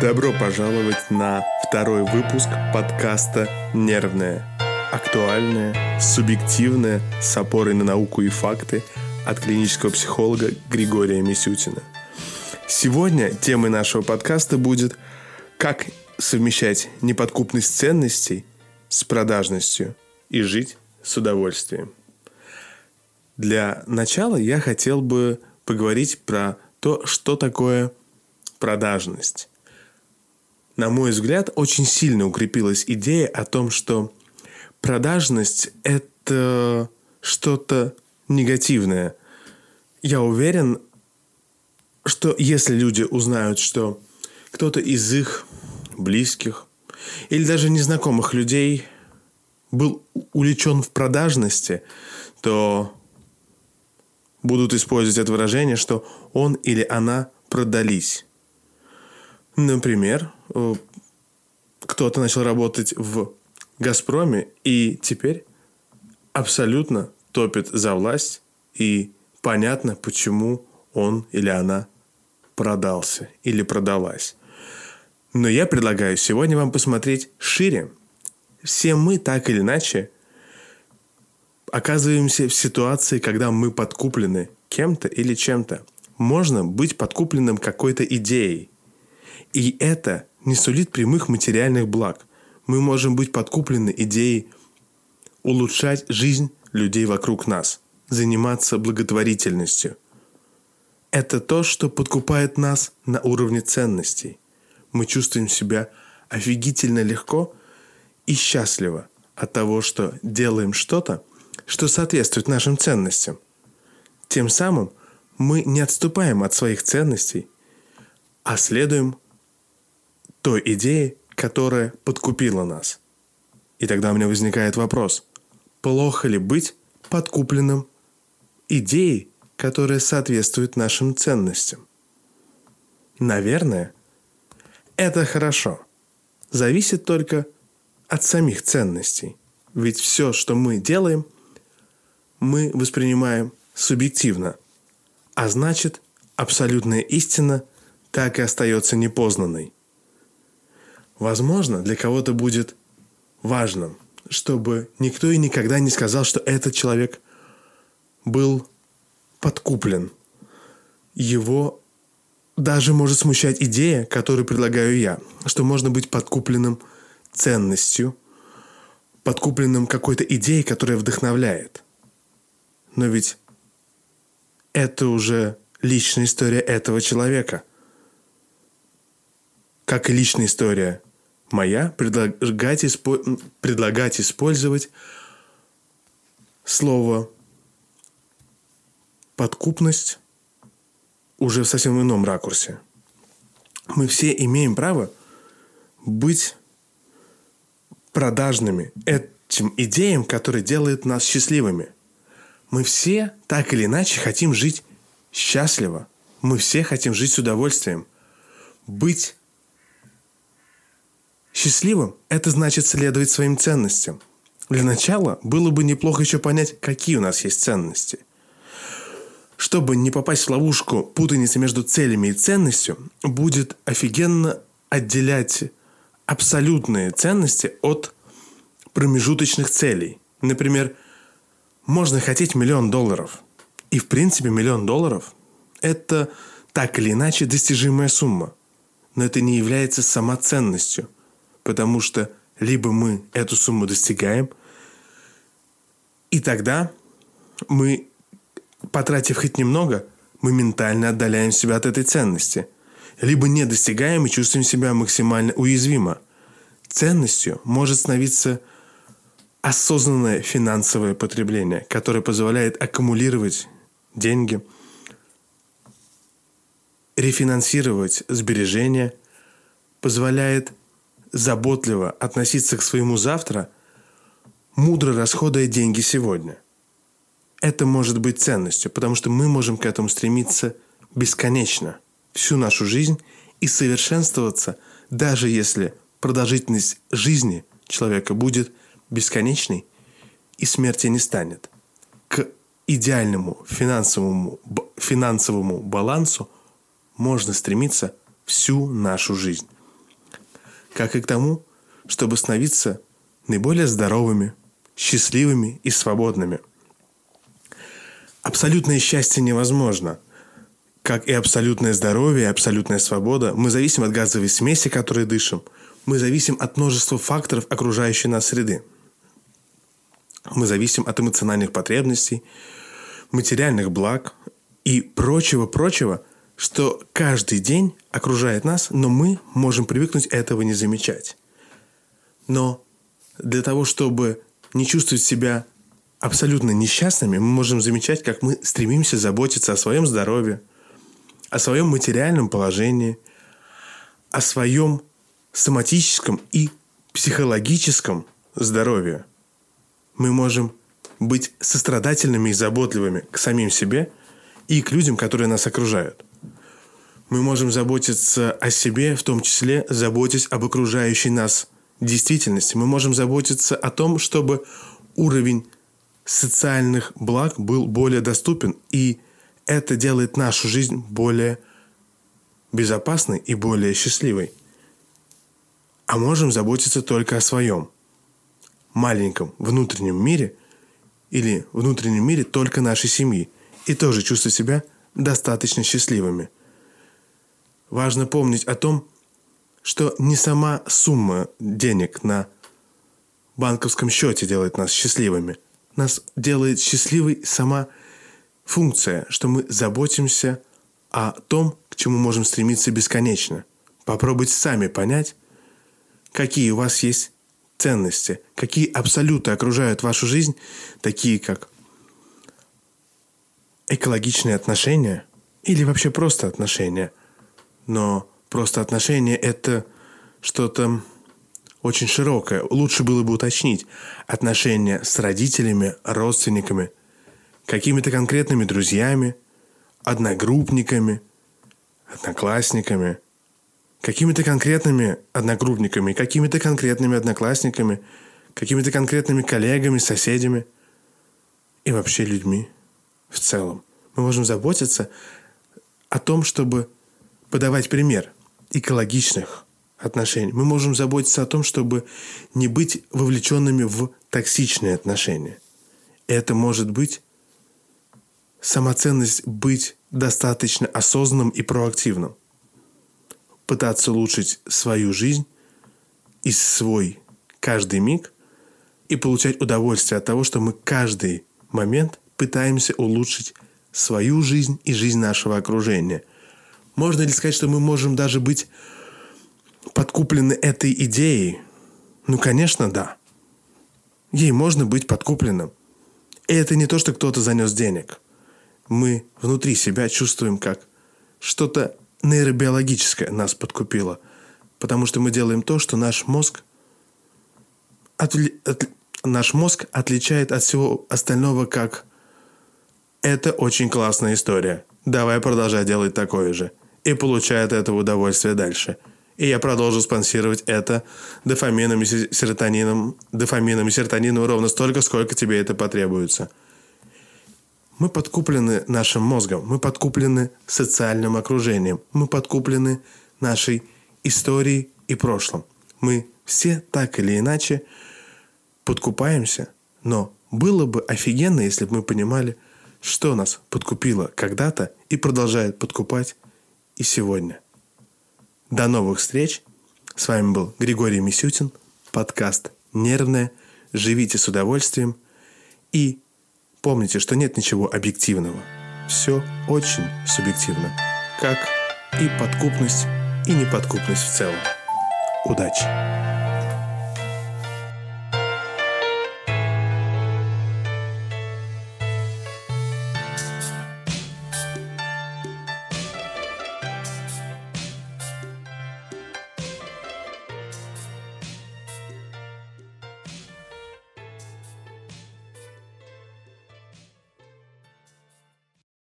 Добро пожаловать на второй выпуск подкаста «Нервное». Актуальное, субъективное, с опорой на науку и факты от клинического психолога Григория Мисютина. Сегодня темой нашего подкаста будет «Как совмещать неподкупность ценностей с продажностью и жить с удовольствием». Для начала я хотел бы поговорить про то, что такое продажность. На мой взгляд, очень сильно укрепилась идея о том, что продажность – это что-то негативное. Я уверен, что если люди узнают, что кто-то из их близких или даже незнакомых людей был увлечен в продажности, то будут использовать это выражение, что он или она продались. Например, кто-то начал работать в «Газпроме» и теперь абсолютно топит за власть, и понятно, почему он или она продался или продалась. Но я предлагаю сегодня вам посмотреть шире. Все мы так или иначе оказываемся в ситуации, когда мы подкуплены кем-то или чем-то. Можно быть подкупленным какой-то идеей. И это не сулит прямых материальных благ. Мы можем быть подкуплены идеей улучшать жизнь людей вокруг нас, заниматься благотворительностью. Это то, что подкупает нас на уровне ценностей. Мы чувствуем себя офигительно легко и счастливо от того, что делаем что-то – что соответствует нашим ценностям. Тем самым мы не отступаем от своих ценностей, а следуем той идее, которая подкупила нас. И тогда у меня возникает вопрос, плохо ли быть подкупленным идеей, которая соответствует нашим ценностям? Наверное, это хорошо. Зависит только от самих ценностей. Ведь все, что мы делаем, мы воспринимаем субъективно, а значит, абсолютная истина так и остается непознанной. Возможно, для кого-то будет важным, чтобы никто и никогда не сказал, что этот человек был подкуплен. Его даже может смущать идея, которую предлагаю я, что можно быть подкупленным ценностью, подкупленным какой-то идеей, которая вдохновляет. Но ведь это уже личная история этого человека. Как и личная история моя, предлагать, испо... предлагать использовать слово подкупность уже в совсем ином ракурсе. Мы все имеем право быть продажными этим идеям, которые делают нас счастливыми. Мы все так или иначе хотим жить счастливо. Мы все хотим жить с удовольствием. Быть счастливым – это значит следовать своим ценностям. Для начала было бы неплохо еще понять, какие у нас есть ценности. Чтобы не попасть в ловушку путаницы между целями и ценностью, будет офигенно отделять абсолютные ценности от промежуточных целей. Например, можно хотеть миллион долларов. И в принципе миллион долларов – это так или иначе достижимая сумма. Но это не является самоценностью, потому что либо мы эту сумму достигаем, и тогда мы, потратив хоть немного, мы ментально отдаляем себя от этой ценности. Либо не достигаем и чувствуем себя максимально уязвимо. Ценностью может становиться – осознанное финансовое потребление, которое позволяет аккумулировать деньги, рефинансировать сбережения, позволяет заботливо относиться к своему завтра, мудро расходуя деньги сегодня. Это может быть ценностью, потому что мы можем к этому стремиться бесконечно, всю нашу жизнь и совершенствоваться, даже если продолжительность жизни человека будет – бесконечный, и смерти не станет. К идеальному финансовому, финансовому балансу можно стремиться всю нашу жизнь. Как и к тому, чтобы становиться наиболее здоровыми, счастливыми и свободными. Абсолютное счастье невозможно. Как и абсолютное здоровье и абсолютная свобода, мы зависим от газовой смеси, которой дышим. Мы зависим от множества факторов окружающей нас среды. Мы зависим от эмоциональных потребностей, материальных благ и прочего-прочего, что каждый день окружает нас, но мы можем привыкнуть этого не замечать. Но для того, чтобы не чувствовать себя абсолютно несчастными, мы можем замечать, как мы стремимся заботиться о своем здоровье, о своем материальном положении, о своем соматическом и психологическом здоровье. Мы можем быть сострадательными и заботливыми к самим себе и к людям, которые нас окружают. Мы можем заботиться о себе, в том числе заботясь об окружающей нас действительности. Мы можем заботиться о том, чтобы уровень социальных благ был более доступен, и это делает нашу жизнь более безопасной и более счастливой. А можем заботиться только о своем маленьком внутреннем мире или внутреннем мире только нашей семьи и тоже чувствовать себя достаточно счастливыми. Важно помнить о том, что не сама сумма денег на банковском счете делает нас счастливыми. Нас делает счастливой сама функция, что мы заботимся о том, к чему можем стремиться бесконечно. Попробуйте сами понять, какие у вас есть ценности, какие абсолюты окружают вашу жизнь, такие как экологичные отношения или вообще просто отношения. Но Просто отношения – это что-то очень широкое. Лучше было бы уточнить отношения с родителями, родственниками, какими-то конкретными друзьями, одногруппниками, одноклассниками, какими-то конкретными одногруппниками, какими-то конкретными одноклассниками, какими-то конкретными коллегами, соседями и вообще людьми в целом. Мы можем заботиться о том, чтобы подавать пример – экологичных отношений. Мы можем заботиться о том, чтобы не быть вовлеченными в токсичные отношения. Это может быть самоценность быть достаточно осознанным и проактивным. Пытаться улучшить свою жизнь и свой каждый миг и получать удовольствие от того, что мы каждый момент пытаемся улучшить свою жизнь и жизнь нашего окружения – можно ли сказать, что мы можем даже быть подкуплены этой идеей? Ну, конечно, да. Ей можно быть подкупленным. И это не то, что кто-то занес денег. Мы внутри себя чувствуем, как что-то нейробиологическое нас подкупило. Потому что мы делаем то, что наш мозг, отли... от... наш мозг отличает от всего остального как «это очень классная история, давай продолжай делать такое же» и получает этого удовольствие дальше. И я продолжу спонсировать это дофамином и серотонином, дофамином и серотонином ровно столько, сколько тебе это потребуется. Мы подкуплены нашим мозгом, мы подкуплены социальным окружением, мы подкуплены нашей историей и прошлым. Мы все так или иначе подкупаемся, но было бы офигенно, если бы мы понимали, что нас подкупило когда-то и продолжает подкупать и сегодня. До новых встреч. С вами был Григорий Мисютин, подкаст «Нервное». Живите с удовольствием и помните, что нет ничего объективного. Все очень субъективно, как и подкупность, и неподкупность в целом. Удачи!